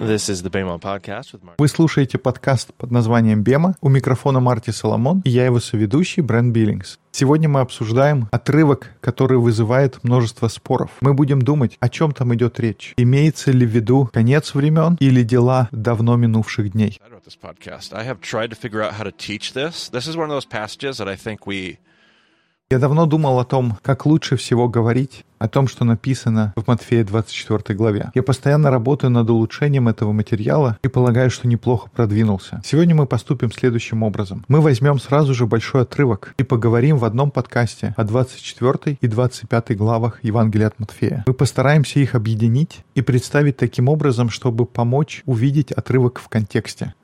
Вы слушаете подкаст под названием «Бема». У микрофона Марти Соломон, и я его соведущий Брент Биллингс. Сегодня мы обсуждаем отрывок, который вызывает множество споров. Мы будем думать, о чем там идет речь. Имеется ли в виду конец времен или дела давно минувших дней? I wrote this podcast. I have tried to figure out how to teach this. This is one of those passages that I think we Я давно думал о том, как лучше всего говорить о том, что написано в Матфея 24 главе. Я постоянно работаю над улучшением этого материала и полагаю, что неплохо продвинулся. Сегодня мы поступим следующим образом. Мы возьмем сразу же большой отрывок и поговорим в одном подкасте о 24 и 25 главах Евангелия от Матфея. Мы постараемся их объединить и представить таким образом, чтобы помочь увидеть отрывок в контексте.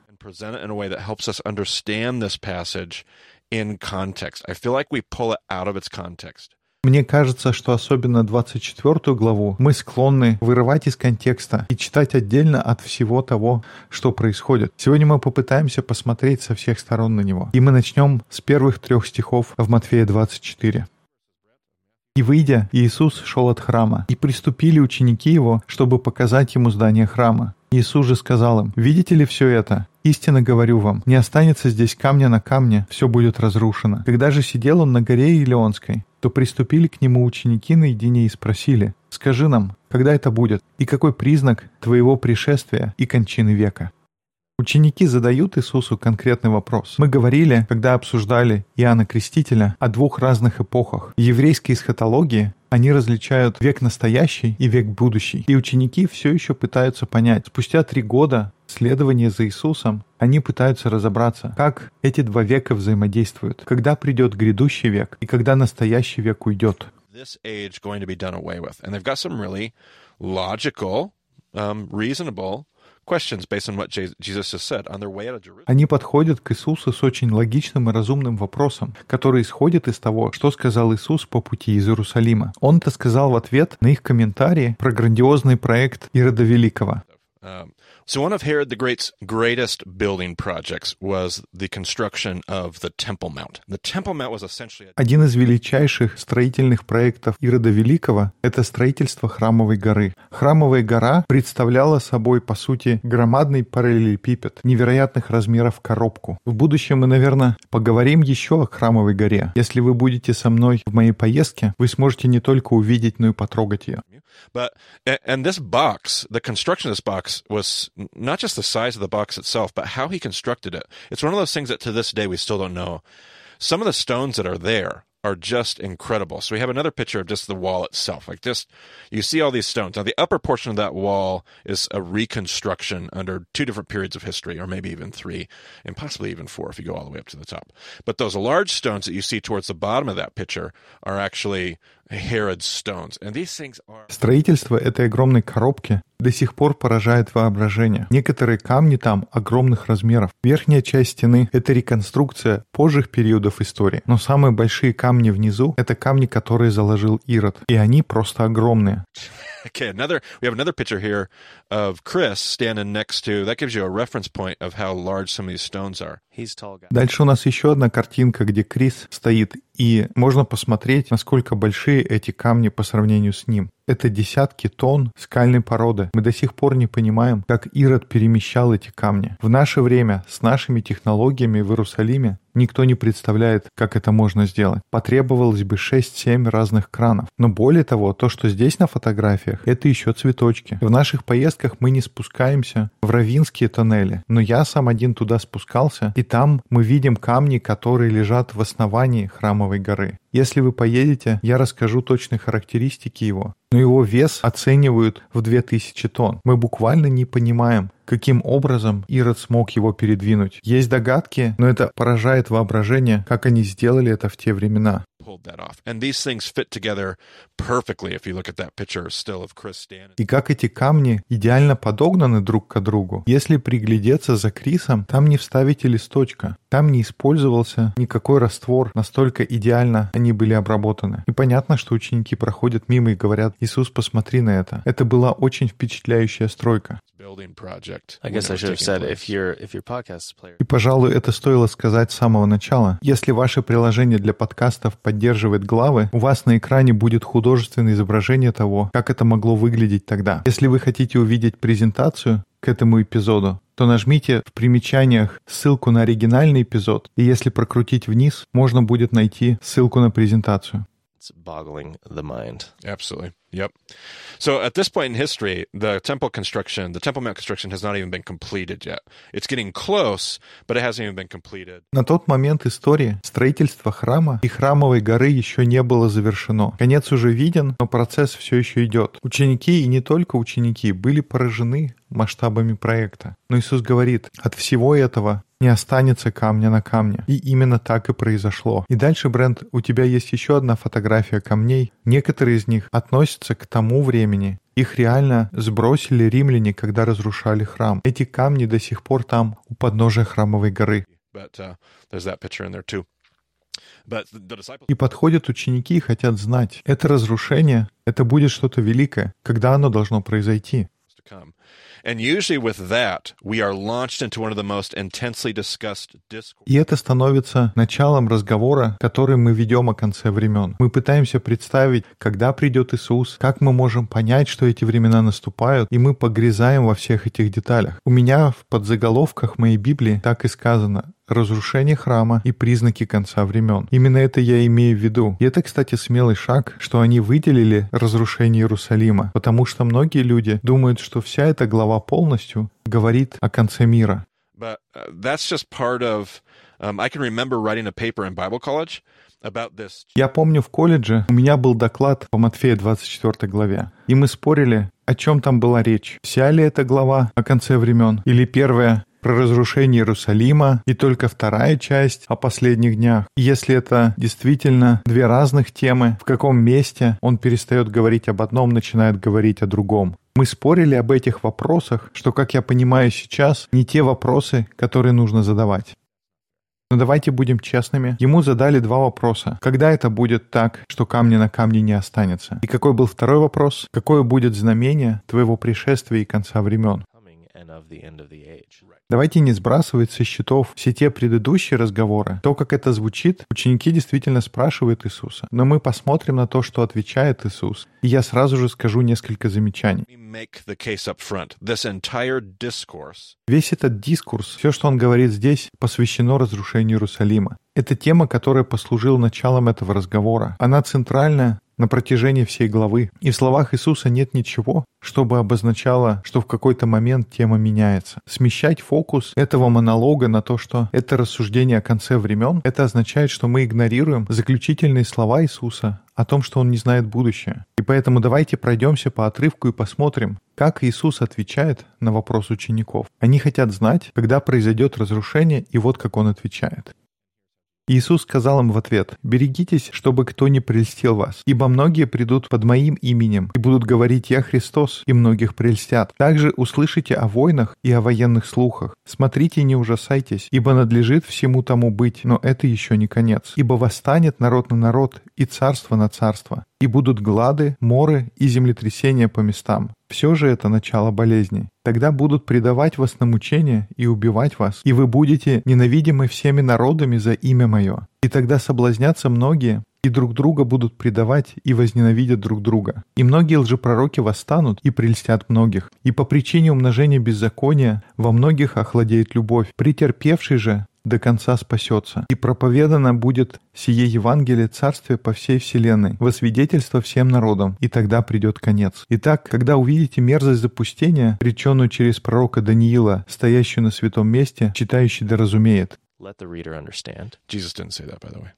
In context. I feel like we pull it out of its context. Мне кажется, что особенно 24 главу мы склонны вырывать из контекста и читать отдельно от всего того, что происходит. Сегодня мы попытаемся посмотреть со всех сторон на него. И мы начнем с первых трех стихов в Матфея 24. И выйдя, Иисус шел от храма, и приступили ученики его, чтобы показать ему здание храма. Иисус же сказал им, «Видите ли все это? Истинно говорю вам, не останется здесь камня на камне, все будет разрушено». Когда же сидел он на горе Илионской, то приступили к нему ученики наедине и спросили, «Скажи нам, когда это будет, и какой признак твоего пришествия и кончины века?» Ученики задают Иисусу конкретный вопрос. Мы говорили, когда обсуждали Иоанна Крестителя, о двух разных эпохах. В еврейской эсхатологии они различают век настоящий и век будущий. И ученики все еще пытаются понять. Спустя три года следования за Иисусом они пытаются разобраться, как эти два века взаимодействуют, когда придет грядущий век и когда настоящий век уйдет. Um. Они подходят к Иисусу с очень логичным и разумным вопросом, который исходит из того, что сказал Иисус по пути из Иерусалима. Он это сказал в ответ на их комментарии про грандиозный проект Ирода Великого. Um, so one of Herod the Great's greatest building projects was the construction of the Temple Mount. The Temple Mount was essentially Один из величайших строительных проектов Ирода Великого — это строительство Храмовой горы. Храмовая гора представляла собой, по сути, громадный параллелепипед невероятных размеров коробку. В будущем мы, наверное, поговорим еще о Храмовой горе. Если вы будете со мной в моей поездке, вы сможете не только увидеть, но и потрогать ее. But and this box, the construction of this box was not just the size of the box itself, but how he constructed it. It's one of those things that to this day we still don't know. Some of the stones that are there are just incredible. So we have another picture of just the wall itself. Like just you see all these stones. Now the upper portion of that wall is a reconstruction under two different periods of history, or maybe even three, and possibly even four if you go all the way up to the top. But those large stones that you see towards the bottom of that picture are actually Строительство этой огромной коробки до сих пор поражает воображение. Некоторые камни там огромных размеров. Верхняя часть стены — это реконструкция позжих периодов истории. Но самые большие камни внизу — это камни, которые заложил Ирод. И они просто огромные. Okay, another we have another picture here of Chris standing next to that gives you a reference point of how large some of these stones are. He's a tall guy. Дальше у нас еще одна картинка, где Крис стоит, и можно посмотреть, насколько большие эти камни по сравнению с ним. Это десятки тонн скальной породы. Мы до сих пор не понимаем, как Ирод перемещал эти камни. В наше время с нашими технологиями в Иерусалиме никто не представляет, как это можно сделать. Потребовалось бы 6-7 разных кранов. Но более того, то, что здесь на фотографиях, это еще цветочки. В наших поездках мы не спускаемся в равинские тоннели, но я сам один туда спускался, и там мы видим камни, которые лежат в основании храмовой горы. Если вы поедете, я расскажу точные характеристики его. Но его вес оценивают в 2000 тонн. Мы буквально не понимаем, каким образом Ирод смог его передвинуть. Есть догадки, но это поражает воображение, как они сделали это в те времена. И как эти камни идеально подогнаны друг к другу. Если приглядеться за Крисом, там не вставить и листочка. Там не использовался никакой раствор, настолько идеально они были обработаны. И понятно, что ученики проходят мимо и говорят, Иисус, посмотри на это. Это была очень впечатляющая стройка. Building project. I guess when I it was should have taking said place. if your if your podcast player И, пожалуй, это стоило сказать с самого начала. Если ваше приложение для подкастов поддерживает главы, у вас на экране будет художественное изображение того, как это могло выглядеть тогда. Если вы хотите увидеть презентацию к этому эпизоду, то нажмите в примечаниях ссылку на оригинальный эпизод, и если прокрутить вниз, можно будет найти ссылку на презентацию. It's boggling the mind. Absolutely. Yep. So at this point in history, the temple construction, the Temple Mount construction has not even been completed yet. It's getting close, but it hasn't even been completed. На тот момент истории строительство храма и храмовой горы еще не было завершено. Конец уже виден, но процесс все еще идет. Ученики и не только ученики были поражены масштабами проекта. Но Иисус говорит, от всего этого не останется камня на камне. И именно так и произошло. И дальше, Брент, у тебя есть еще одна фотография камней. Некоторые из них относятся к тому времени. Их реально сбросили римляне, когда разрушали храм. Эти камни до сих пор там, у подножия храмовой горы. Uh, И подходят ученики и хотят знать, это разрушение, это будет что-то великое, когда оно должно произойти. Come. And usually with that, we are launched into one of the most intensely discussed discourses. И это становится началом разговора, который мы ведем о конце времен. Мы пытаемся представить, когда придет Иисус, как мы можем понять, что эти времена наступают, и мы погрязаем во всех этих деталях. У меня в подзаголовках моей Библии так и сказано разрушение храма и признаки конца времен. Именно это я имею в виду. И это, кстати, смелый шаг, что они выделили разрушение Иерусалима, потому что многие люди думают, что вся эта глава полностью говорит о конце мира. But uh, that's just part of. Um, I can remember writing a paper in Bible college about this. Я помню в колледже у меня был доклад по Матфея 24 главе, и мы спорили, о чем там была речь. Вся ли эта глава о конце времен? Или первая про разрушение Иерусалима, и только вторая часть о последних днях. Если это действительно две разных темы, в каком месте он перестает говорить об одном, начинает говорить о другом. Мы спорили об этих вопросах, что, как я понимаю сейчас, не те вопросы, которые нужно задавать. Но давайте будем честными. Ему задали два вопроса. Когда это будет так, что камня на камне не останется? И какой был второй вопрос? Какое будет знамение твоего пришествия и конца времен? Давайте не сбрасывать со счетов все те предыдущие разговоры. То, как это звучит, ученики действительно спрашивают Иисуса. Но мы посмотрим на то, что отвечает Иисус. И я сразу же скажу несколько замечаний. We make the case up front. This entire discourse Весь этот дискурс, все, что он говорит здесь, посвящено разрушению Иерусалима. Это тема, которая послужила началом этого разговора. Она центральная на протяжении всей главы. И в словах Иисуса нет ничего, чтобы обозначало, что в какой-то момент тема меняется. Смещать фокус этого монолога на то, что это рассуждение о конце времен, это означает, что мы игнорируем заключительные слова Иисуса о том, что Он не знает будущее. И поэтому давайте пройдемся по отрывку и посмотрим, как Иисус отвечает на вопрос учеников. Они хотят знать, когда произойдет разрушение, и вот как Он отвечает. Иисус сказал им в ответ, «Берегитесь, чтобы кто не прельстил вас, ибо многие придут под моим именем и будут говорить «Я Христос», и многих прельстят. Также услышите о войнах и о военных слухах. Смотрите, не ужасайтесь, ибо надлежит всему тому быть, но это еще не конец. Ибо восстанет народ на народ и царство на царство, и будут глады, моры и землетрясения по местам. Все же это начало болезни. Тогда будут предавать вас на мучение и убивать вас, и вы будете ненавидимы всеми народами за имя Мое. И тогда соблазнятся многие, и друг друга будут предавать и возненавидят друг друга. И многие лжепророки восстанут и прельстят многих. И по причине умножения беззакония во многих охладеет любовь. Претерпевший же до конца спасется. И проповедано будет сие Евангелие Царствия по всей вселенной, во свидетельство всем народам, и тогда придет конец. Итак, когда увидите мерзость запустения, реченную через пророка Даниила, стоящую на святом месте, читающий да разумеет. Let the reader understand. Jesus didn't say that, by the way.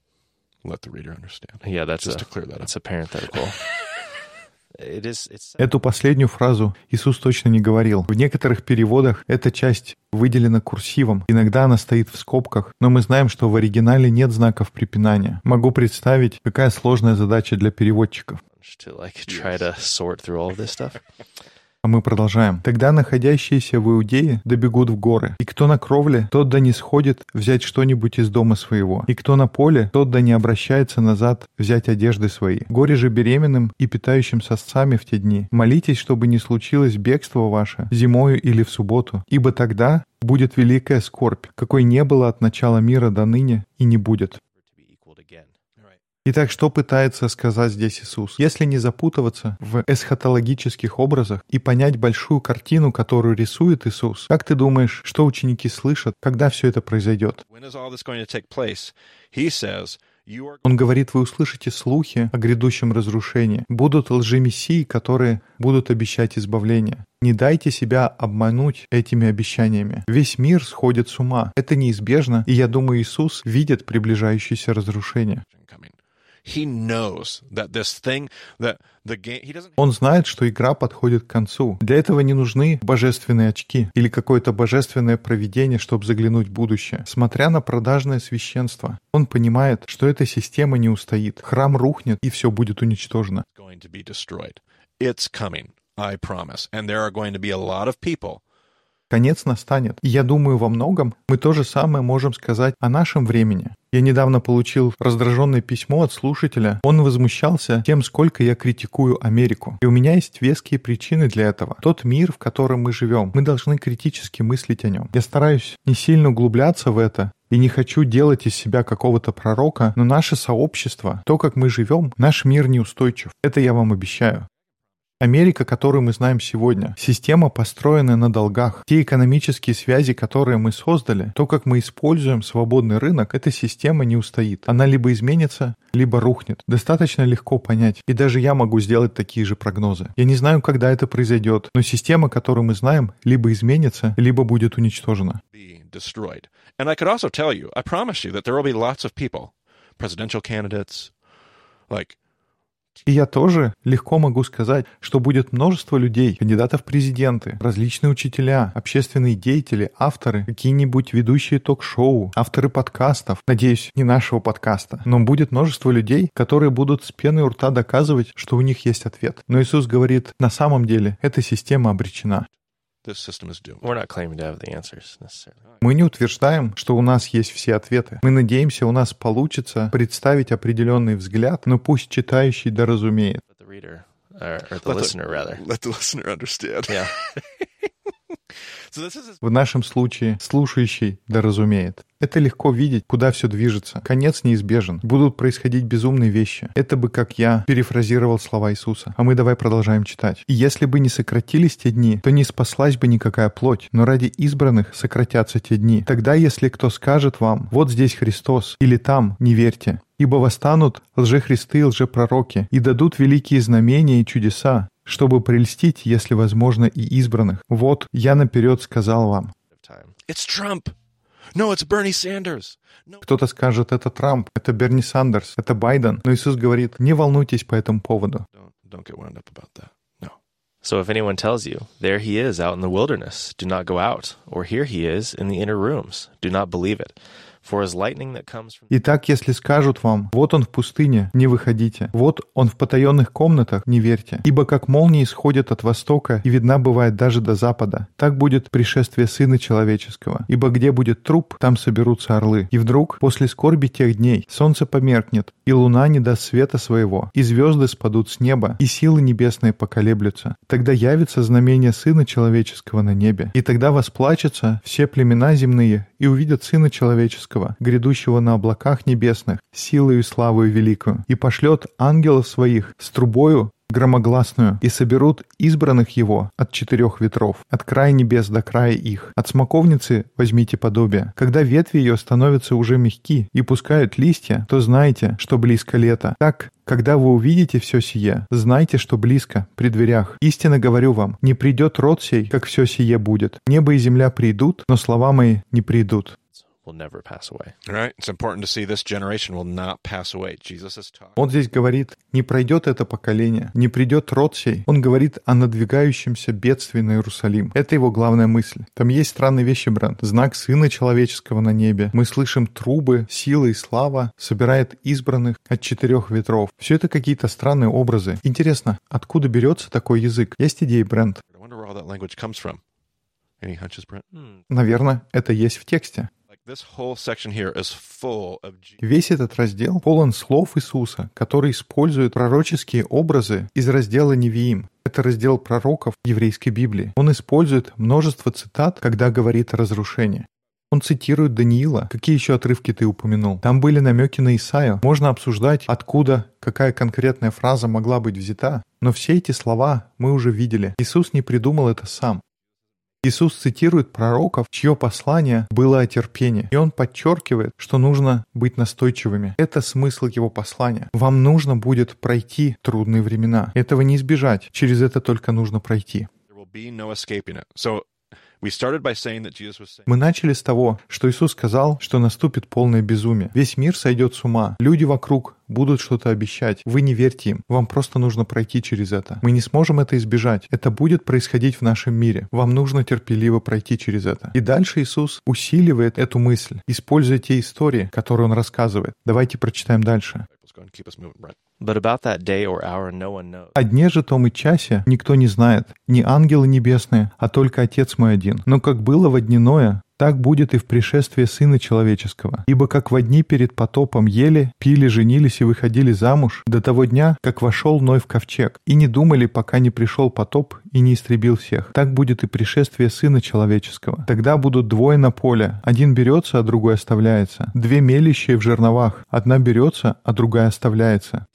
Let the reader understand. Yeah, that's Just a to clear that up. that's a parenthetical. it is it's Эту последнюю фразу Иисус точно не говорил. В некоторых переводах эта часть выделена курсивом. Иногда она стоит в скобках, но мы знаем, что в оригинале нет знаков препинания. Могу представить, какая сложная задача для переводчиков. to like try to sort through all of this stuff. А мы продолжаем. Тогда находящиеся в Иудее добегут в горы. И кто на кровле, тот да не сходит взять что-нибудь из дома своего. И кто на поле, тот да не обращается назад взять одежды свои. Горе же беременным и питающим сосцами в те дни. Молитесь, чтобы не случилось бегство ваше зимою или в субботу. Ибо тогда будет великая скорбь, какой не было от начала мира до ныне и не будет. to be equaled again. Итак, что пытается сказать здесь Иисус? Если не запутываться в эсхатологических образах и понять большую картину, которую рисует Иисус, как ты думаешь, что ученики слышат, когда все это произойдет? Он говорит, вы услышите слухи о грядущем разрушении. Будут лжемессии, которые будут обещать избавление. Не дайте себя обмануть этими обещаниями. Весь мир сходит с ума. Это неизбежно, и я думаю, Иисус видит приближающееся разрушение. Он знает, что игра подходит к концу. Для этого не нужны божественные очки или какое-то божественное провидение, чтобы заглянуть в будущее. Смотря на продажное священство, он понимает, что эта система не устоит. Храм рухнет, и все будет уничтожено. going to be destroyed. It's coming, I promise. And there are going to be a lot of people Конец настанет. И я думаю, во многом мы то же самое можем сказать о нашем времени. Я недавно получил раздраженное письмо от слушателя. Он возмущался тем, сколько я критикую Америку. И у меня есть веские причины для этого. Тот мир, в котором мы живем, мы должны критически мыслить о нем. Я стараюсь не сильно углубляться в это, и не хочу делать из себя какого-то пророка, но наше сообщество, то, как мы живем, наш мир неустойчив. Это я вам обещаю. Америка, которую мы знаем сегодня, система, построенная на долгах. Те экономические связи, которые мы создали, то, как мы используем свободный рынок, эта система не устоит. Она либо изменится, либо рухнет. Достаточно легко понять. И даже я могу сделать такие же прогнозы. Я не знаю, когда это произойдет, но система, которую мы знаем, либо изменится, либо будет уничтожена. like И я тоже легко могу сказать, что будет множество людей, кандидатов в президенты, различные учителя, общественные деятели, авторы, какие-нибудь ведущие ток-шоу, авторы подкастов. Надеюсь, не нашего подкаста. Но будет множество людей, которые будут с пеной у рта доказывать, что у них есть ответ. Но Иисус говорит, на самом деле эта система обречена. This system is doomed. We're not claiming to have the answers necessarily. Мы не утверждаем, что у нас есть все ответы. Мы надеемся, у нас получится представить определенный взгляд, но пусть читающий доразумеет. The or, or the Let the- listener, rather. Let the listener understand. Yeah. В нашем случае слушающий доразумеет. Это легко видеть, куда все движется. Конец неизбежен. Будут происходить безумные вещи. Это бы, как я, перефразировал слова Иисуса. А мы давай продолжаем читать. «И если бы не сократились те дни, то не спаслась бы никакая плоть, но ради избранных сократятся те дни. Тогда, если кто скажет вам, вот здесь Христос, или там, не верьте. Ибо восстанут лжехристы и лжепророки, и дадут великие знамения и чудеса, чтобы прельстить, если возможно, и избранных. Вот, я наперед сказал вам. Кто-то скажет, это Трамп, это Берни Сандерс, это Байден. Но Иисус говорит, не волнуйтесь по этому поводу. So if anyone tells you, there he is out in the wilderness, do not go out, or here he is in the inner rooms, do not believe it. Итак, если скажут вам, вот он в пустыне, не выходите, вот он в потаенных комнатах, не верьте. Ибо как молнии исходят от востока и видна бывает даже до запада, так будет пришествие Сына Человеческого. Ибо где будет труп, там соберутся орлы. И вдруг, после скорби тех дней, солнце померкнет, и луна не даст света своего, и звезды спадут с неба, и силы небесные поколеблются. Тогда явится знамение Сына Человеческого на небе, и тогда восплачутся все племена земные и увидят Сына Человеческого, грядущего на облаках небесных, силою и славою великую, и пошлет ангелов своих с трубою громогласную, и соберут избранных его от четырех ветров, от края небес до края их. От смоковницы возьмите подобие. Когда ветви ее становятся уже мягки и пускают листья, то знайте, что близко лето. Так, когда вы увидите все сие, знайте, что близко, при дверях. Истинно говорю вам, не придет род сей, как все сие будет. Небо и земля придут, но слова мои не придут. Will never pass away. Right. It's important to see this generation will not pass away. Jesus is talking. Он здесь говорит, не пройдет это поколение, не придет род сей. Он говорит о надвигающемся бедствии на Иерусалим. Это его главная мысль. Там есть странные вещи, Бранд. Знак Сына Человеческого на небе. Мы слышим трубы, сила и слава собирает избранных от четырех ветров. Все это какие-то странные образы. Интересно, откуда берется такой язык? Есть идеи, Брент? I wonder where all that language comes from. Any hunches, Brent? Наверное, это есть в тексте. Весь этот раздел полон слов Иисуса, который использует пророческие образы из раздела Невиим. Это раздел пророков еврейской Библии. Он использует множество цитат, когда говорит о разрушении. Он цитирует Даниила. Какие еще отрывки ты упомянул? Там были намеки на Исаию. Можно обсуждать, откуда какая конкретная фраза могла быть взята. Но все эти слова мы уже видели. Иисус не придумал это сам. Иисус цитирует пророков, чье послание было о терпении. И он подчеркивает, что нужно быть настойчивыми. Это смысл его послания. Вам нужно будет пройти трудные времена. Этого не избежать. Через это только нужно пройти. Be no escaping it. So Мы начали с того, что Иисус сказал, что наступит полное безумие. Весь мир сойдет с ума. Люди вокруг будут что-то обещать. Вы не верьте им. Вам просто нужно пройти через это. Мы не сможем это избежать. Это будет происходить в нашем мире. Вам нужно терпеливо пройти через это. И дальше Иисус усиливает эту мысль, используя те истории, которые Он рассказывает. Давайте прочитаем дальше. О дне же том и часе никто не знает, ни ангелы небесные, а только Отец мой один. Но как было во дневное, так будет и в пришествии Сына Человеческого. Ибо как во дни перед потопом ели, пили, женились и выходили замуж, до того дня, как вошел Ной в ковчег, и не думали, пока не пришел потоп и не истребил всех. Так будет и пришествие Сына Человеческого. Тогда будут двое на поле, один берется, а другой оставляется. Две мелищие в жерновах, одна берется, а другая оставляется.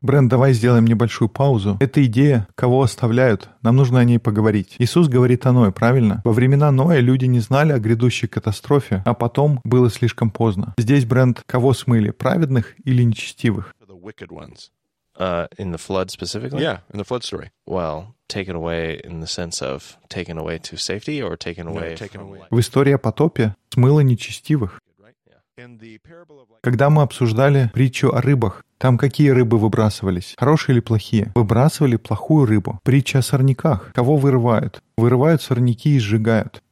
Бренд, давай сделаем небольшую паузу. Эта идея, кого оставляют, нам нужно о ней поговорить. Иисус говорит о Ное, правильно? Во времена Ноя люди не знали о грядущей катастрофе, а потом было слишком поздно. Здесь бренд кого смыли, праведных или нечестивых? For the wicked ones. Uh, in the flood specifically? Yeah, in the flood story. Well, taken away in the sense of taken away to safety or taken away taken from away. life? В истории о потопе смыло нечестивых. Когда мы обсуждали притчу о рыбах, там какие рыбы выбрасывались? Хорошие или плохие? Выбрасывали плохую рыбу. Притча о сорняках. Кого вырывают? Вырывают сорняки и сжигают.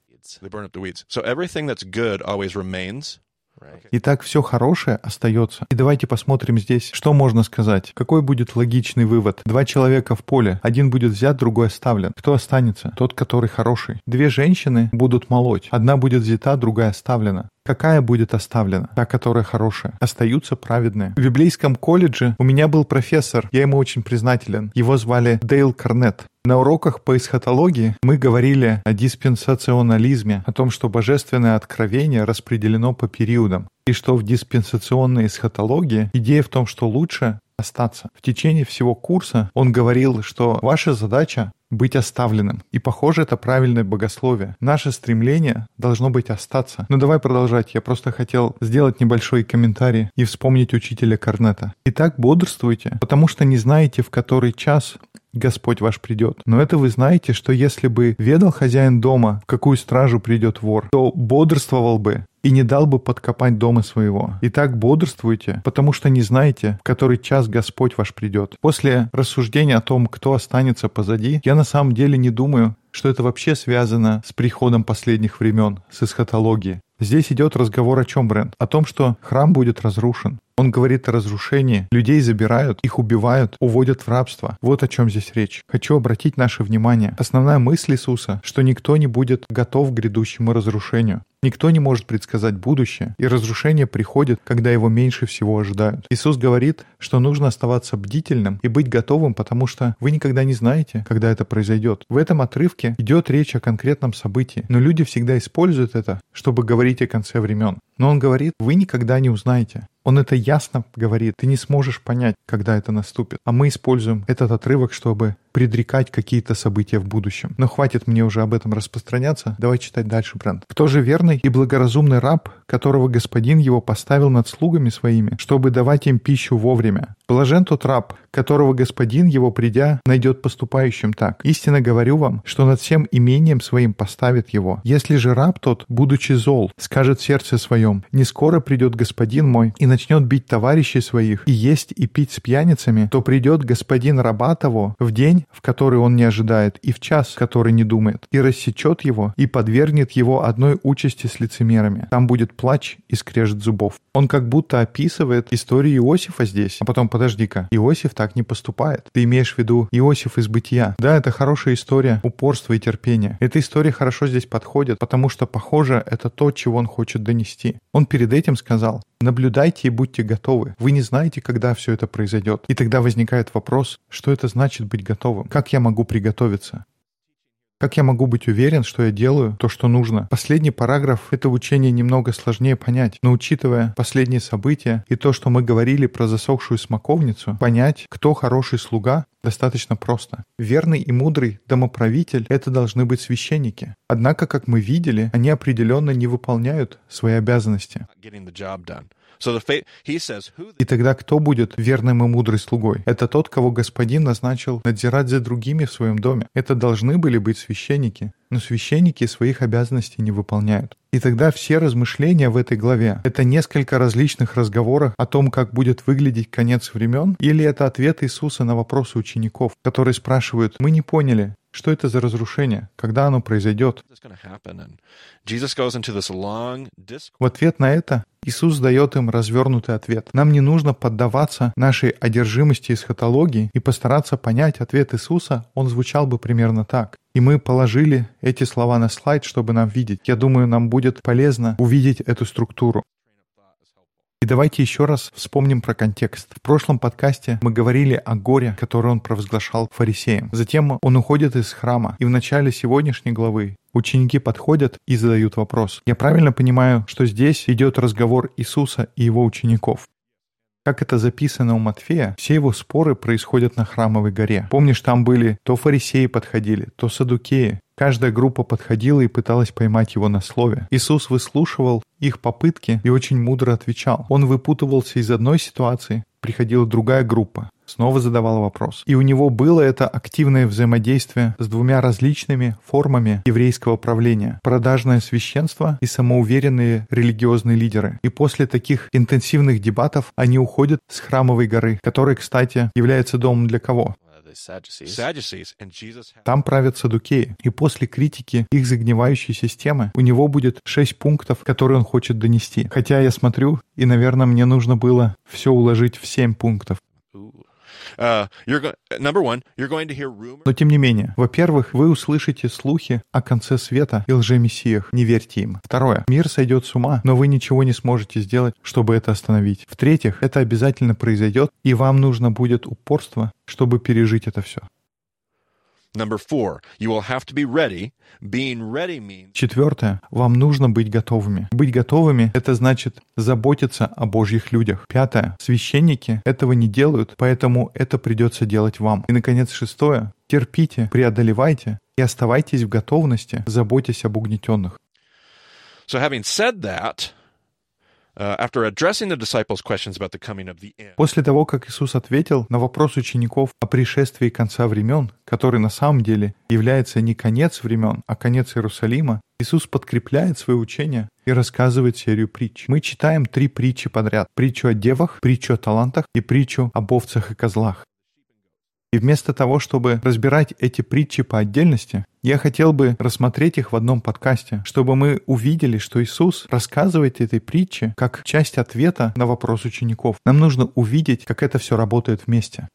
So everything that's good always remains. Right. Итак, все хорошее остается. И давайте посмотрим здесь, что можно сказать. Какой будет логичный вывод? Два человека в поле. Один будет взят, другой оставлен. Кто останется? Тот, который хороший. Две женщины будут молоть. Одна будет взята, другая оставлена. Какая будет оставлена? Та, которая хорошая. Остаются праведные. В библейском колледже у меня был профессор, я ему очень признателен. Его звали Дейл Карнет. На уроках по эсхатологии мы говорили о диспенсационализме, о том, что божественное откровение распределено по периодам, и что в диспенсационной эсхатологии идея в том, что лучше остаться. В течение всего курса он говорил, что ваша задача быть оставленным. И похоже, это правильное богословие. Наше стремление должно быть остаться. Ну давай продолжать. Я просто хотел сделать небольшой комментарий и вспомнить учителя Корнета. Итак, бодрствуйте, потому что не знаете, в который час Господь ваш придет. Но это вы знаете, что если бы ведал хозяин дома, в какую стражу придет вор, то бодрствовал бы и не дал бы подкопать дома своего. Итак, бодрствуйте, потому что не знаете, в который час Господь ваш придет. После рассуждения о том, кто останется позади, я на самом деле не думаю, что это вообще связано с приходом последних времен, с эсхатологией. Здесь идет разговор о чем, Брент? О том, что храм будет разрушен. Он говорит о разрушении. Людей забирают, их убивают, уводят в рабство. Вот о чем здесь речь. Хочу обратить наше внимание. Основная мысль Иисуса, что никто не будет готов к грядущему разрушению. Никто не может предсказать будущее, и разрушение приходит, когда его меньше всего ожидают. Иисус говорит, что нужно оставаться бдительным и быть готовым, потому что вы никогда не знаете, когда это произойдет. В этом отрывке идет речь о конкретном событии, но люди всегда используют это, чтобы говорить о конце времен. Но он говорит, вы никогда не узнаете. Он это ясно говорит. Ты не сможешь понять, когда это наступит. А мы используем этот отрывок, чтобы предрекать какие-то события в будущем. Но хватит мне уже об этом распространяться. Давай читать дальше, Брент. Кто же верный и благоразумный раб, которого господин его поставил над слугами своими, чтобы давать им пищу вовремя? Блажен тот раб, которого господин его, придя, найдет поступающим так. Истинно говорю вам, что над всем имением своим поставит его. Если же раб тот, будучи зол, скажет в сердце своем, не скоро придет господин мой и начнет бить товарищей своих, и есть и пить с пьяницами, то придет господин раба того в день, в который он не ожидает, и в час, который не думает, и рассечет его, и подвергнет его одной участи с лицемерами. Там будет плач и скрежет зубов. Он как будто описывает историю Иосифа здесь. А потом, подожди-ка, Иосиф так не поступает. Ты имеешь в виду Иосиф из бытия. Да, это хорошая история упорства и терпения. Эта история хорошо здесь подходит, потому что, похоже, это то, чего он хочет донести. Он перед этим сказал, наблюдайте и будьте готовы. Вы не знаете, когда все это произойдет. И тогда возникает вопрос, что это значит быть готовым? Как я могу приготовиться? Как я могу быть уверен, что я делаю то, что нужно? Последний параграф этого учения немного сложнее понять, но учитывая последние события и то, что мы говорили про засохшую смоковницу, понять, кто хороший слуга, достаточно просто. Верный и мудрый домоправитель — это должны быть священники. Однако, как мы видели, они определенно не выполняют свои обязанности. И тогда кто будет верным и мудрый слугой? Это тот, кого господин назначил надзирать за другими в своем доме. Это должны были быть священники. Но священники своих обязанностей не выполняют. И тогда все размышления в этой главе — это несколько различных разговоров о том, как будет выглядеть конец времен, или это ответ Иисуса на вопросы учеников, которые спрашивают, мы не поняли, что это за разрушение? Когда оно произойдет? В ответ на это Иисус дает им развернутый ответ. Нам не нужно поддаваться нашей одержимости эсхатологии и постараться понять ответ Иисуса, он звучал бы примерно так. И мы положили эти слова на слайд, чтобы нам видеть. Я думаю, нам будет полезно увидеть эту структуру. И давайте еще раз вспомним про контекст. В прошлом подкасте мы говорили о горе, которое он провозглашал фарисеям. Затем он уходит из храма, и в начале сегодняшней главы ученики подходят и задают вопрос. Я правильно понимаю, что здесь идет разговор Иисуса и его учеников? Как это записано у Матфея, все его споры происходят на Храмовой горе. Помнишь, там были то фарисеи подходили, то садукеи. Каждая группа подходила и пыталась поймать его на слове. Иисус выслушивал их попытки и очень мудро отвечал. Он выпутывался из одной ситуации, приходила другая группа, снова задавал вопрос. И у него было это активное взаимодействие с двумя различными формами еврейского правления. Продажное священство и самоуверенные религиозные лидеры. И после таких интенсивных дебатов они уходят с храмовой горы, которая, кстати, является домом для кого? Там правят садукеи. И после критики их загнивающей системы у него будет шесть пунктов, которые он хочет донести. Хотя я смотрю, и, наверное, мне нужно было все уложить в семь пунктов. Но тем не менее, во-первых, вы услышите слухи о конце света и лжемессиях. Не верьте им. Второе. Мир сойдет с ума, но вы ничего не сможете сделать, чтобы это остановить. В-третьих, это обязательно произойдет, и вам нужно будет упорство, чтобы пережить это все. Четвертое. Вам нужно быть готовыми. Быть готовыми — это значит заботиться о Божьих людях. Пятое. Священники этого не делают, поэтому это придется делать вам. И, наконец, шестое. Терпите, преодолевайте и оставайтесь в готовности, заботясь об угнетенных. So having said that, После того, как Иисус ответил на вопрос учеников о пришествии конца времен, который на самом деле является не конец времен, а конец Иерусалима, Иисус подкрепляет свое учение и рассказывает серию притч. Мы читаем три притчи подряд. Притчу о девах, притчу о талантах и притчу об овцах и козлах. И вместо того, чтобы разбирать эти притчи по отдельности, я хотел бы рассмотреть их в одном подкасте, чтобы мы увидели, что Иисус рассказывает этой притчи как часть ответа на вопрос учеников. Нам нужно увидеть, как это все работает вместе.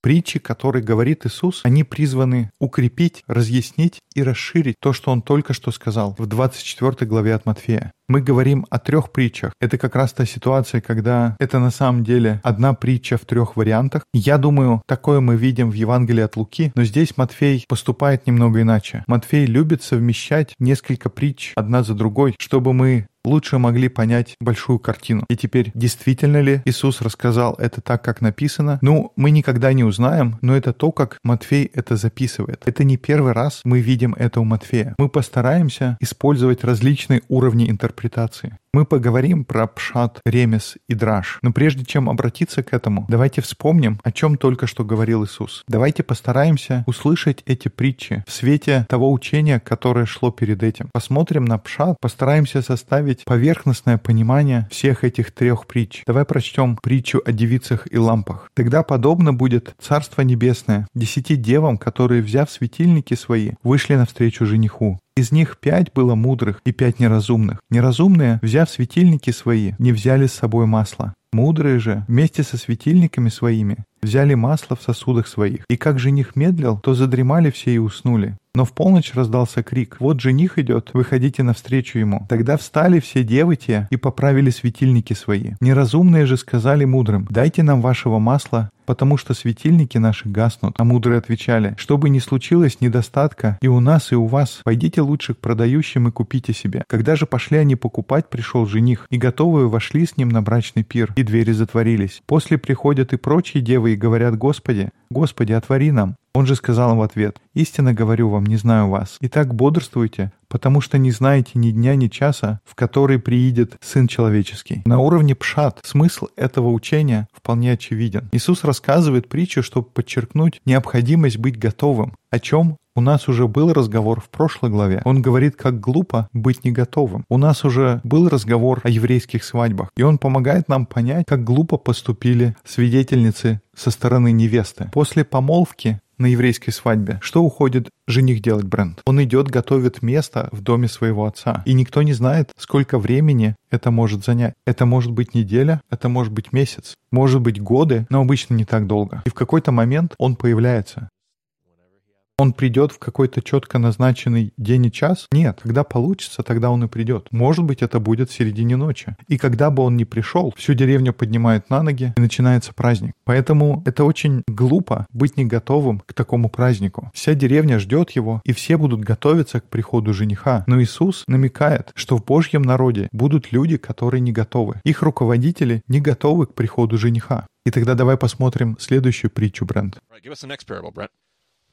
Притчи, которые говорит Иисус, они призваны укрепить, разъяснить и расширить то, что Он только что сказал в 24 главе от Матфея. Мы говорим о трех притчах. Это как раз та ситуация, когда это на самом деле одна притча в трех вариантах. Я думаю, такое мы видим в Евангелии от Луки, но здесь Матфей поступает немного иначе. Матфей любит совмещать несколько притч одна за другой, чтобы мы лучше могли понять большую картину. И теперь, действительно ли Иисус рассказал это так, как написано? Ну, мы никогда не узнаем, но это то, как Матфей это записывает. Это не первый раз мы видим это у Матфея. Мы постараемся использовать различные уровни интерпретации интерпретации. Мы поговорим про пшат, ремес и драж. Но прежде чем обратиться к этому, давайте вспомним, о чем только что говорил Иисус. Давайте постараемся услышать эти притчи в свете того учения, которое шло перед этим. Посмотрим на пшат, постараемся составить поверхностное понимание всех этих трех притч. Давай прочтем притчу о девицах и лампах. Тогда подобно будет Царство Небесное десяти девам, которые, взяв светильники свои, вышли навстречу жениху. Из них пять было мудрых и пять неразумных. Неразумные, взяв светильники свои, не взяли с собой масла. Мудрые же, вместе со светильниками своими, взяли масло в сосудах своих. И как жених медлил, то задремали все и уснули. Но в полночь раздался крик «Вот жених идет, выходите навстречу ему». Тогда встали все девы те и поправили светильники свои. Неразумные же сказали мудрым «Дайте нам вашего масла, потому что светильники наши гаснут». А мудрые отвечали «Что бы ни случилось недостатка и у нас, и у вас, пойдите лучше к продающим и купите себе». Когда же пошли они покупать, пришел жених, и готовые вошли с ним на брачный пир, и двери затворились. После приходят и прочие девы и говорят «Господи, Господи, отвори нам». Он же сказал им в ответ, «Истинно говорю вам, не знаю вас. Итак, бодрствуйте, потому что не знаете ни дня, ни часа, в который приидет Сын Человеческий». На уровне пшат смысл этого учения вполне очевиден. Иисус рассказывает притчу, чтобы подчеркнуть необходимость быть готовым, о чем у нас уже был разговор в прошлой главе. Он говорит, как глупо быть не готовым. У нас уже был разговор о еврейских свадьбах. И он помогает нам понять, как глупо поступили свидетельницы со стороны невесты. После помолвки на еврейской свадьбе. Что уходит жених делать, Брент? Он идет, готовит место в доме своего отца. И никто не знает, сколько времени это может занять. Это может быть неделя, это может быть месяц, может быть годы, но обычно не так долго. И в какой-то момент он появляется он придет в какой-то четко назначенный день и час? Нет, когда получится, тогда он и придет. Может быть, это будет в середине ночи. И когда бы он ни пришел, всю деревню поднимают на ноги, и начинается праздник. Поэтому это очень глупо быть не готовым к такому празднику. Вся деревня ждет его, и все будут готовиться к приходу жениха. Но Иисус намекает, что в Божьем народе будут люди, которые не готовы. Их руководители не готовы к приходу жениха. И тогда давай посмотрим следующую притчу, Брент.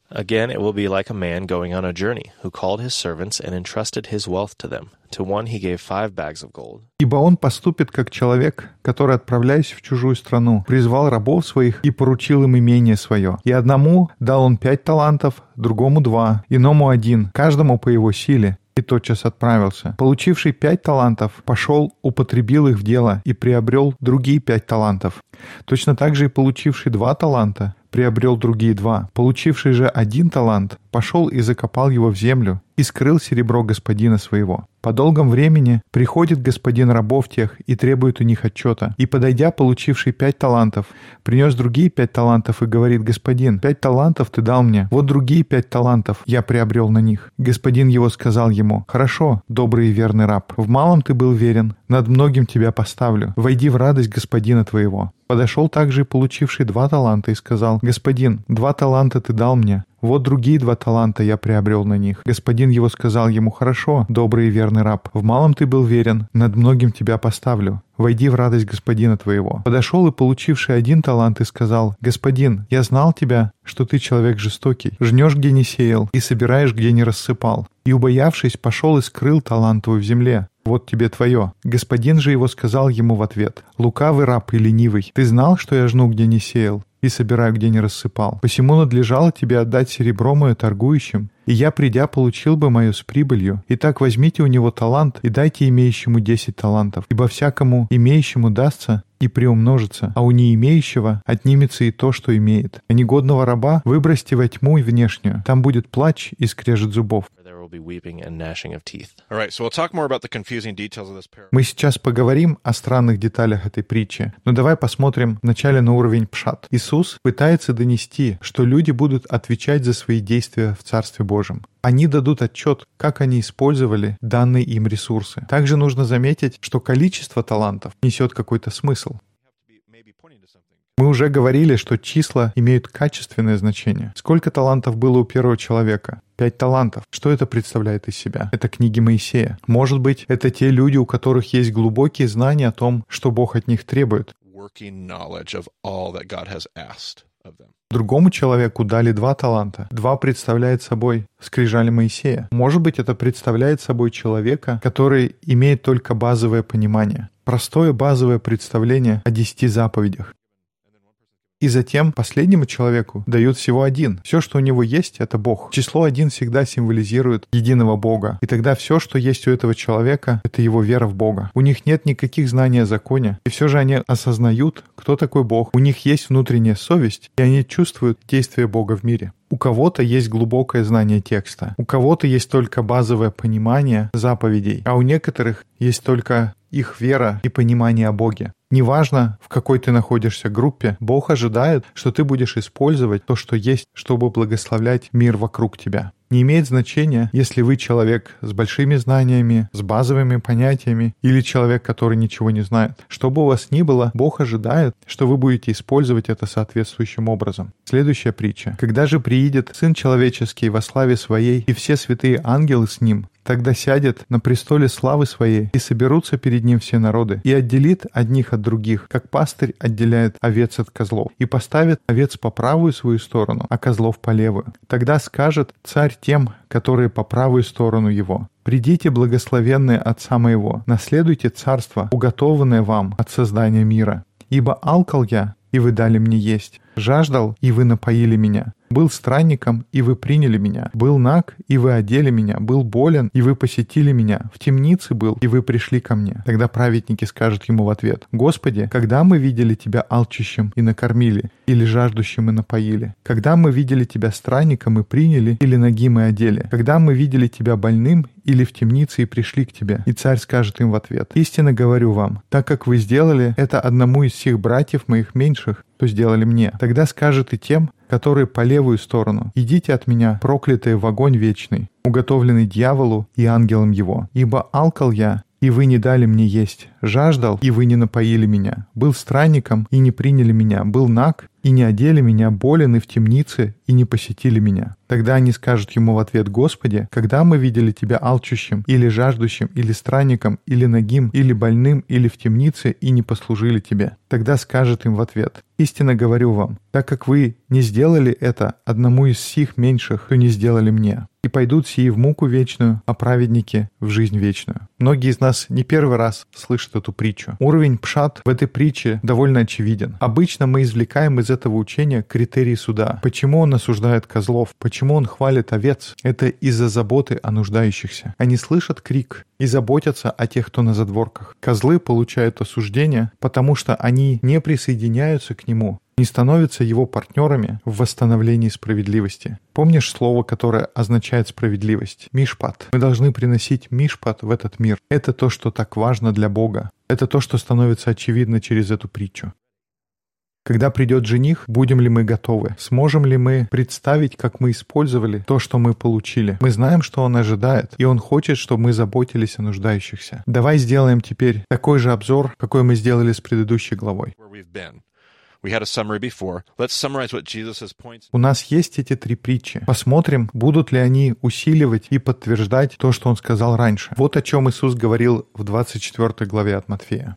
Again, it will be like a man going on a journey, who called his servants and entrusted his wealth to them. To one he gave five bags of gold. Ибо он поступит как человек, который, отправляясь в чужую страну, призвал рабов своих и поручил им имение свое. И одному дал он пять талантов, другому два, иному один, каждому по его силе и тотчас отправился. Получивший пять талантов, пошел, употребил их в дело и приобрел другие пять талантов. Точно так же и получивший два таланта, приобрел другие два. Получивший же один талант, пошел и закопал его в землю, и скрыл серебро господина своего. По долгом времени приходит господин рабов тех и требует у них отчета. И, подойдя, получивший пять талантов, принес другие пять талантов и говорит, «Господин, пять талантов ты дал мне, вот другие пять талантов я приобрел на них». Господин его сказал ему, «Хорошо, добрый и верный раб, в малом ты был верен, над многим тебя поставлю. Войди в радость господина твоего». Подошел также получивший два таланта и сказал, «Господин, два таланта ты дал мне, вот другие два таланта я приобрел на них. Господин его сказал ему, хорошо, добрый и верный раб, в малом ты был верен, над многим тебя поставлю. Войди в радость господина твоего. Подошел и получивший один талант и сказал, «Господин, я знал тебя, что ты человек жестокий, жнешь, где не сеял, и собираешь, где не рассыпал. И, убоявшись, пошел и скрыл талант твой в земле. Вот тебе твое. Господин же его сказал ему в ответ, «Лукавый раб и ленивый, ты знал, что я жну, где не сеял, и собираю, где не рассыпал. Посему надлежало тебе отдать серебро мое торгующим, и я, придя, получил бы мое с прибылью. Итак, возьмите у него талант и дайте имеющему десять талантов, ибо всякому имеющему дастся и приумножится, а у не имеющего отнимется и то, что имеет. А негодного раба выбросьте во тьму и внешнюю, там будет плач и скрежет зубов. Мы сейчас поговорим о странных деталях этой притчи, но давай посмотрим вначале на уровень пшат. Иисус пытается донести, что люди будут отвечать за свои действия в Царстве Божьем. Они дадут отчет, как они использовали данные им ресурсы. Также нужно заметить, что количество талантов несет какой-то смысл. Мы уже говорили, что числа имеют качественное значение. Сколько талантов было у первого человека? Пять талантов. Что это представляет из себя? Это книги Моисея. Может быть, это те люди, у которых есть глубокие знания о том, что Бог от них требует. Другому человеку дали два таланта. Два представляет собой скрижали Моисея. Может быть, это представляет собой человека, который имеет только базовое понимание. Простое базовое представление о десяти заповедях. И затем последнему человеку дают всего один. Все, что у него есть, это Бог. Число один всегда символизирует единого Бога. И тогда все, что есть у этого человека, это его вера в Бога. У них нет никаких знаний о законе. И все же они осознают, кто такой Бог. У них есть внутренняя совесть, и они чувствуют действие Бога в мире. У кого-то есть глубокое знание текста, у кого-то есть только базовое понимание заповедей, а у некоторых есть только их вера и понимание о Боге. Неважно, в какой ты находишься группе, Бог ожидает, что ты будешь использовать то, что есть, чтобы благословлять мир вокруг тебя. Не имеет значения, если вы человек с большими знаниями, с базовыми понятиями или человек, который ничего не знает. Что бы у вас ни было, Бог ожидает, что вы будете использовать это соответствующим образом. Следующая притча. «Когда же приидет Сын Человеческий во славе Своей, и все святые ангелы с Ним, Тогда сядет на престоле славы своей, и соберутся перед ним все народы, и отделит одних от других, как пастырь отделяет овец от козлов, и поставит овец по правую свою сторону, а козлов по левую. Тогда скажет царь тем, которые по правую сторону его. «Придите, благословенные Отца моего, наследуйте царство, уготованное вам от создания мира. Ибо алкал я, и вы дали мне есть, жаждал, и вы напоили меня, был странником, и вы приняли меня. Был наг, и вы одели меня. Был болен, и вы посетили меня. В темнице был, и вы пришли ко мне. Тогда праведники скажут ему в ответ, «Господи, когда мы видели Тебя алчущим и накормили, или жаждущим и напоили? Когда мы видели Тебя странником и приняли, или нагим и одели? Когда мы видели Тебя больным или в темнице и пришли к Тебе?» И царь скажет им в ответ, «Истинно говорю вам, так как вы сделали это одному из всех братьев моих меньших, то сделали мне. Тогда скажет и тем, которые по левую сторону. «Идите от меня, проклятые в огонь вечный, уготовленный дьяволу и ангелам его. Ибо алкал я, и вы не дали мне есть, жаждал, и вы не напоили меня, был странником, и не приняли меня, был наг, и не одели меня, болен и в темнице, и не посетили меня. Тогда они скажут ему в ответ, Господи, когда мы видели Тебя алчущим, или жаждущим, или странником, или нагим, или больным, или в темнице, и не послужили Тебе. Тогда скажет им в ответ, Истинно говорю вам, так как вы не сделали это одному из сих меньших, то не сделали мне. И пойдут сии в муку вечную, а праведники в жизнь вечную. Многие из нас не первый раз слышат эту притчу. Уровень пшат в этой притче довольно очевиден. Обычно мы извлекаем из этого учения критерии суда. Почему он осуждает козлов? Почему он хвалит овец? Это из-за заботы о нуждающихся. Они слышат крик и заботятся о тех, кто на задворках. Козлы получают осуждение, потому что они не присоединяются к нему, не становятся его партнерами в восстановлении справедливости. Помнишь слово, которое означает справедливость? Мишпат. Мы должны приносить мишпат в этот мир. Это то, что так важно для Бога. Это то, что становится очевидно через эту притчу. Когда придет жених, будем ли мы готовы? Сможем ли мы представить, как мы использовали то, что мы получили? Мы знаем, что он ожидает, и он хочет, чтобы мы заботились о нуждающихся. Давай сделаем теперь такой же обзор, какой мы сделали с предыдущей главой. У нас есть эти три притчи. Посмотрим, будут ли они усиливать и подтверждать то, что он сказал раньше. Вот о чем Иисус говорил в 24 главе от Матфея.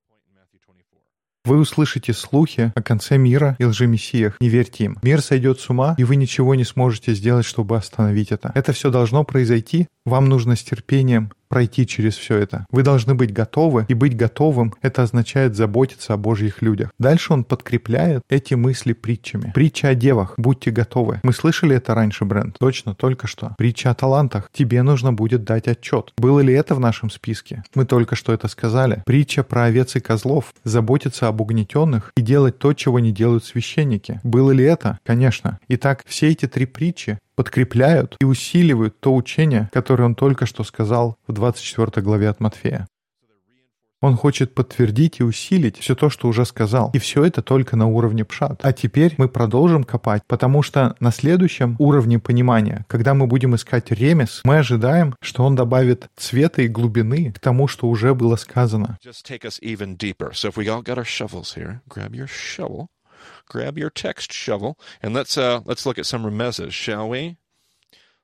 Вы услышите слухи о конце мира и лжемессиях. Не верьте им. Мир сойдет с ума, и вы ничего не сможете сделать, чтобы остановить это. Это все должно произойти. Вам нужно с терпением пройти через все это. Вы должны быть готовы, и быть готовым — это означает заботиться о Божьих людях. Дальше он подкрепляет эти мысли притчами. Притча о девах. Будьте готовы. Мы слышали это раньше, Брент? Точно, только что. Притча о талантах. Тебе нужно будет дать отчет. Было ли это в нашем списке? Мы только что это сказали. Притча про овец и козлов. Заботиться об угнетенных и делать то, чего не делают священники. Было ли это? Конечно. Итак, все эти три притчи подкрепляют и усиливают то учение, которое он только что сказал в 24 главе от Матфея. Он хочет подтвердить и усилить все то, что уже сказал. И все это только на уровне пшат. А теперь мы продолжим копать, потому что на следующем уровне понимания, когда мы будем искать ремес, мы ожидаем, что он добавит цвета и глубины к тому, что уже было сказано. grab your text shovel and let's uh, let's look at some remezes, shall we?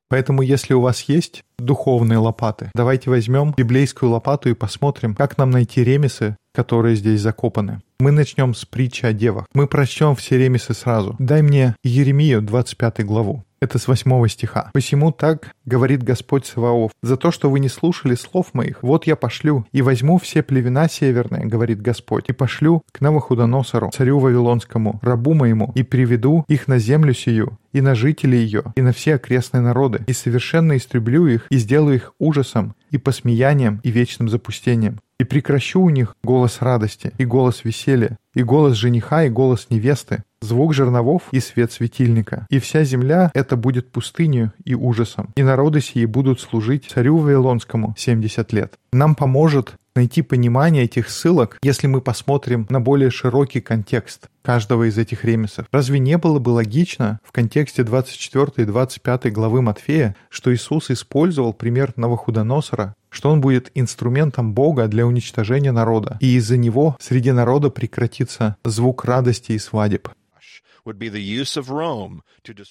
Поэтому, если у вас есть духовные лопаты, давайте возьмем библейскую лопату и посмотрим, как нам найти ремесы, которые здесь закопаны. Мы начнем с притчи о девах. Мы прочтем все ремесы сразу. Дай мне Еремию 25 главу. Это с 8 стиха. «Посему так говорит Господь Саваоф, за то, что вы не слушали слов моих, вот я пошлю, и возьму все племена северные, говорит Господь, и пошлю к Навуходоносору, царю Вавилонскому, рабу моему, и приведу их на землю сию, и на жителей ее, и на все окрестные народы, и совершенно истреблю их, и сделаю их ужасом, и посмеянием, и вечным запустением. И прекращу у них голос радости, и голос веселья, и голос жениха, и голос невесты, звук жерновов и свет светильника. И вся земля это будет пустынью и ужасом. И народы сии будут служить царю Вавилонскому 70 лет. Нам поможет найти понимание этих ссылок, если мы посмотрим на более широкий контекст каждого из этих ремесов. Разве не было бы логично в контексте 24 и 25 главы Матфея, что Иисус использовал пример Новохудоносора, что он будет инструментом Бога для уничтожения народа, и из-за него среди народа прекратится звук радости и свадеб?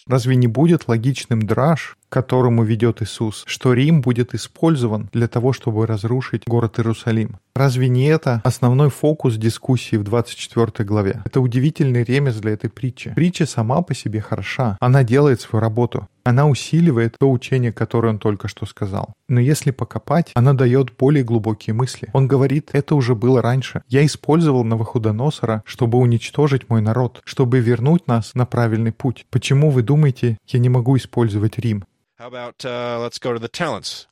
Разве не будет логичным драж, которому ведет Иисус, что Рим будет использован для того, чтобы разрушить город Иерусалим? Разве не это основной фокус дискуссии в 24 главе? Это удивительный ремес для этой притчи. Притча сама по себе хороша. Она делает свою работу. Она усиливает то учение, которое он только что сказал. Но если покопать, она дает более глубокие мысли. Он говорит, это уже было раньше. Я использовал Навуходоносора, чтобы уничтожить мой народ, чтобы вернуть нас на правильный путь. Почему вы думаете, я не могу использовать Рим? Uh.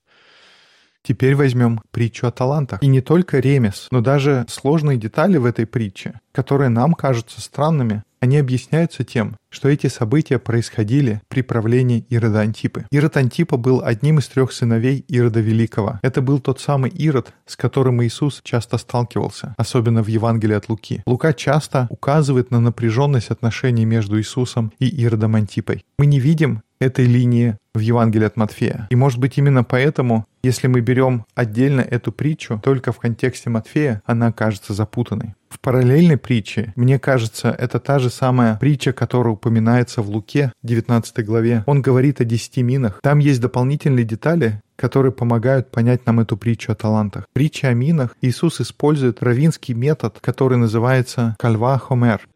Теперь возьмем притчу о талантах. И не только ремес, но даже сложные детали в этой притче, которые нам кажутся странными, они объясняются тем, что эти события происходили при правлении Ирода Антипы. Ирод Антипа был одним из трех сыновей Ирода Великого. Это был тот самый Ирод, с которым Иисус часто сталкивался, особенно в Евангелии от Луки. Лука часто указывает на напряженность отношений между Иисусом и Иродом Антипой. Мы не видим этой линии в Евангелии от Матфея. И может быть именно поэтому, если мы берем отдельно эту притчу, только в контексте Матфея, она окажется запутанной. В параллельной притче, мне кажется, это та же самая притча, которая упоминается в Луке, 19 главе. Он говорит о десяти минах. Там есть дополнительные детали, которые помогают понять нам эту притчу о талантах. Притча о минах Иисус использует равинский метод, который называется «кальва хомер».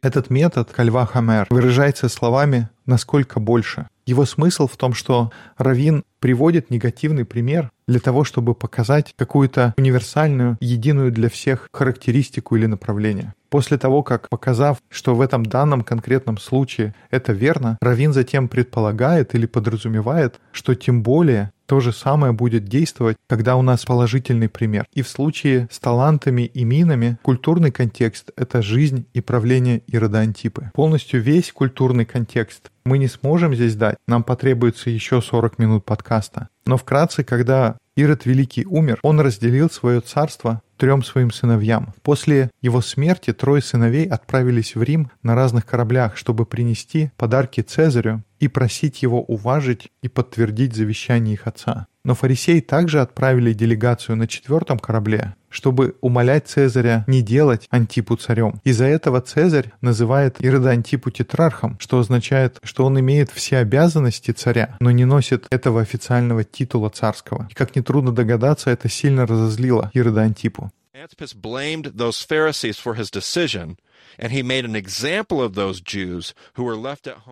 Этот метод Кальва Хамер выражается словами «насколько больше». Его смысл в том, что Равин приводит негативный пример для того, чтобы показать какую-то универсальную, единую для всех характеристику или направление. После того, как показав, что в этом данном конкретном случае это верно, Равин затем предполагает или подразумевает, что тем более то же самое будет действовать, когда у нас положительный пример. И в случае с талантами и минами культурный контекст — это жизнь и правление Ирода Антипы. Полностью весь культурный контекст мы не сможем здесь дать, нам потребуется еще 40 минут подкаста. Но вкратце, когда Ирод Великий умер, он разделил свое царство трем своим сыновьям. После его смерти трое сыновей отправились в Рим на разных кораблях, чтобы принести подарки Цезарю и просить его уважить и подтвердить завещание их отца. Но фарисеи также отправили делегацию на четвертом корабле, чтобы умолять Цезаря не делать Антипу царем. Из-за этого Цезарь называет Ирода Антипу тетрархом, что означает, что он имеет все обязанности царя, но не носит этого официального титула царского. И как нетрудно догадаться, это сильно разозлило Ирода Антипу. Antipas blamed those Pharisees for his decision,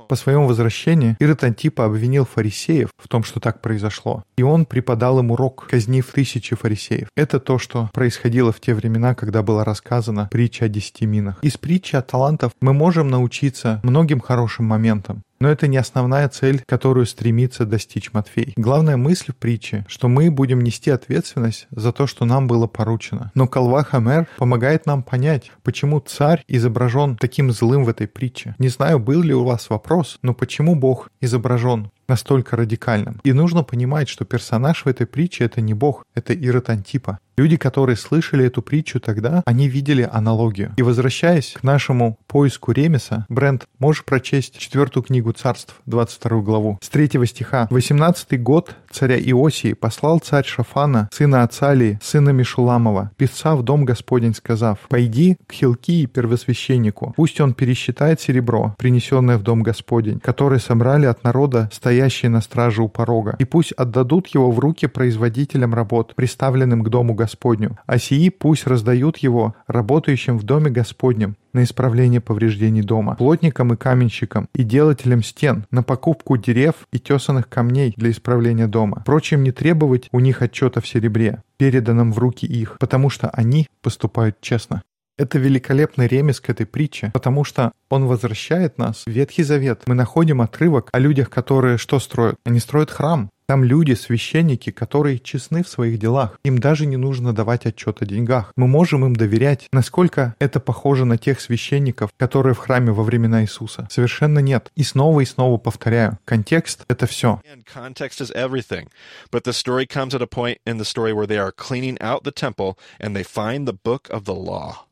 по своему возвращении Ирод Антипа обвинил фарисеев в том, что так произошло. И он преподал им урок, казнив тысячи фарисеев. Это то, что происходило в те времена, когда была рассказана притча о десяти минах. Из притчи о талантов мы можем научиться многим хорошим моментам. Но это не основная цель, которую стремится достичь Матфей. Главная мысль в притче, что мы будем нести ответственность за то, что нам было поручено. Но Калва Хамер помогает нам понять, почему царь изображен таким злым в этой притче. Не знаю, был ли у вас вопрос, но почему Бог изображен настолько радикальным. И нужно понимать, что персонаж в этой притче — это не бог, это Ирод Антипа. Люди, которые слышали эту притчу тогда, они видели аналогию. И возвращаясь к нашему поиску Ремеса, Брент, можешь прочесть четвертую книгу царств, 22 главу, с 3 стиха. «18 год царя Иосии послал царь Шафана, сына Ацалии, сына Мишуламова, писца в дом Господень, сказав, «Пойди к Хилкии первосвященнику, пусть он пересчитает серебро, принесенное в дом Господень, которое собрали от народа, стоящие на страже у порога, и пусть отдадут его в руки производителям работ, приставленным к дому Господь Господню, а сии пусть раздают его работающим в доме Господнем на исправление повреждений дома, плотникам и каменщикам, и делателям стен, на покупку дерев и тесанных камней для исправления дома. Впрочем, не требовать у них отчета в серебре, переданном в руки их, потому что они поступают честно. Это великолепный ремес к этой притче, потому что он возвращает нас в Ветхий Завет. Мы находим отрывок о людях, которые что строят? Они строят храм. Там люди, священники, которые честны в своих делах. Им даже не нужно давать отчет о деньгах. Мы можем им доверять. Насколько это похоже на тех священников, которые в храме во времена Иисуса? Совершенно нет. И снова и снова повторяю. Контекст — это все. Context is everything. But the story comes at a point in the story where they are cleaning out the temple and they find the book of the law.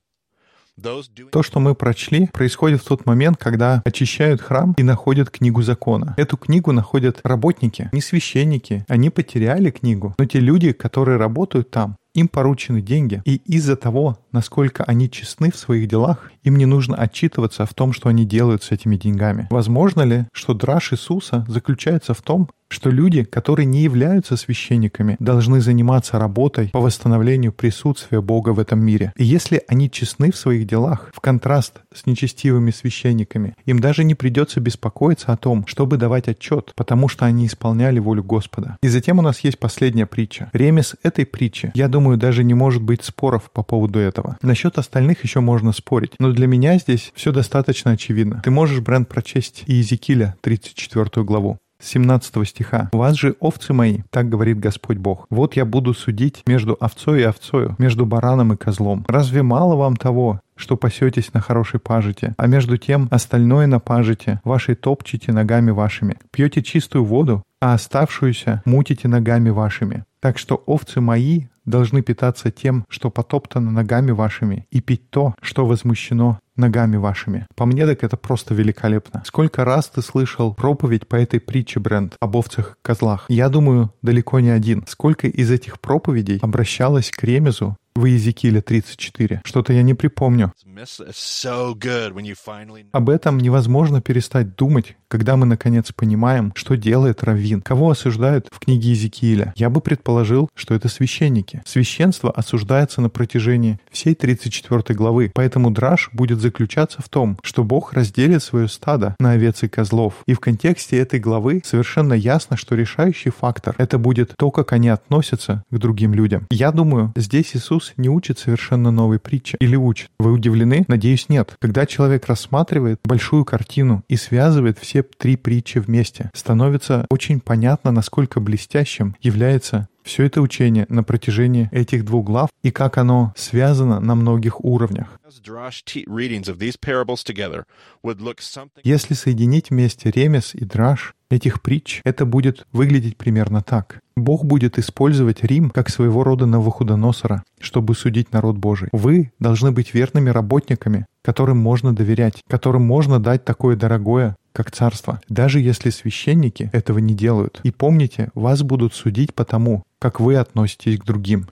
То, что мы прочли, происходит в тот момент, когда очищают храм и находят книгу закона. Эту книгу находят работники, не священники. Они потеряли книгу, но те люди, которые работают там, им поручены деньги, и из-за того, насколько они честны в своих делах, им не нужно отчитываться в том, что они делают с этими деньгами. Возможно ли, что драж Иисуса заключается в том, что люди, которые не являются священниками, должны заниматься работой по восстановлению присутствия Бога в этом мире. И если они честны в своих делах, в контраст с нечестивыми священниками, им даже не придется беспокоиться о том, чтобы давать отчет, потому что они исполняли волю Господа. И затем у нас есть последняя притча. Ремес этой притчи, я думаю, даже не может быть споров по поводу этого. Насчет остальных еще можно спорить, но для меня здесь все достаточно очевидно. Ты можешь, Бренд, прочесть Иезекииля, 34 главу. 17 стиха. «Вас же, овцы мои, так говорит Господь Бог, вот я буду судить между овцой и овцою, между бараном и козлом. Разве мало вам того, что пасетесь на хорошей пажите, а между тем остальное на пажите, вашей топчете ногами вашими, пьете чистую воду, а оставшуюся мутите ногами вашими. Так что овцы мои должны питаться тем, что потоптано ногами вашими, и пить то, что возмущено ногами вашими. По мне так это просто великолепно. Сколько раз ты слышал проповедь по этой притче, Брент, об овцах-козлах? Я думаю, далеко не один. Сколько из этих проповедей обращалось к ремезу в Иезекииле 34. Что-то я не припомню. Об этом невозможно перестать думать, когда мы наконец понимаем, что делает Раввин, кого осуждают в книге Иезекииля. Я бы предположил, что это священники. Священство осуждается на протяжении всей 34 главы, поэтому драж будет заключаться в том, что Бог разделит свое стадо на овец и козлов. И в контексте этой главы совершенно ясно, что решающий фактор — это будет то, как они относятся к другим людям. Я думаю, здесь Иисус Иисус не учит совершенно новой притчи. Или учит? Вы удивлены? Надеюсь, нет. Когда человек рассматривает большую картину и связывает все три притчи вместе, становится очень понятно, насколько блестящим является все это учение на протяжении этих двух глав и как оно связано на многих уровнях. Если соединить вместе ремес и драж этих притч, это будет выглядеть примерно так. Бог будет использовать Рим как своего рода Навуходоносора, чтобы судить народ Божий. Вы должны быть верными работниками, которым можно доверять, которым можно дать такое дорогое, как царство, даже если священники этого не делают. И помните, вас будут судить по тому, как вы относитесь к другим.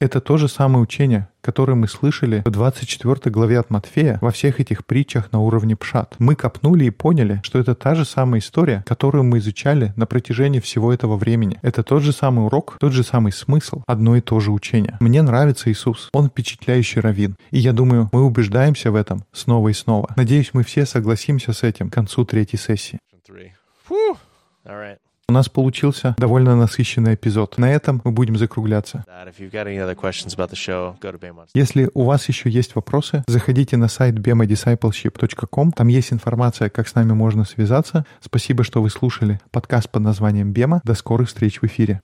Это то же самое учение, которое мы слышали в 24 главе от Матфея во всех этих притчах на уровне пшат. Мы копнули и поняли, что это та же самая история, которую мы изучали на протяжении всего этого времени. Это тот же самый урок, тот же самый смысл, одно и то же учение. Мне нравится Иисус. Он впечатляющий раввин. И я думаю, мы убеждаемся в этом снова и снова. Надеюсь, мы все согласимся с этим к концу третьей третьей сессии. У нас получился довольно насыщенный эпизод. На этом мы будем закругляться. Если у вас еще есть вопросы, заходите на сайт bemadiscipleship.com. Там есть информация, как с нами можно связаться. Спасибо, что вы слушали подкаст под названием «Бема». До скорых встреч в эфире.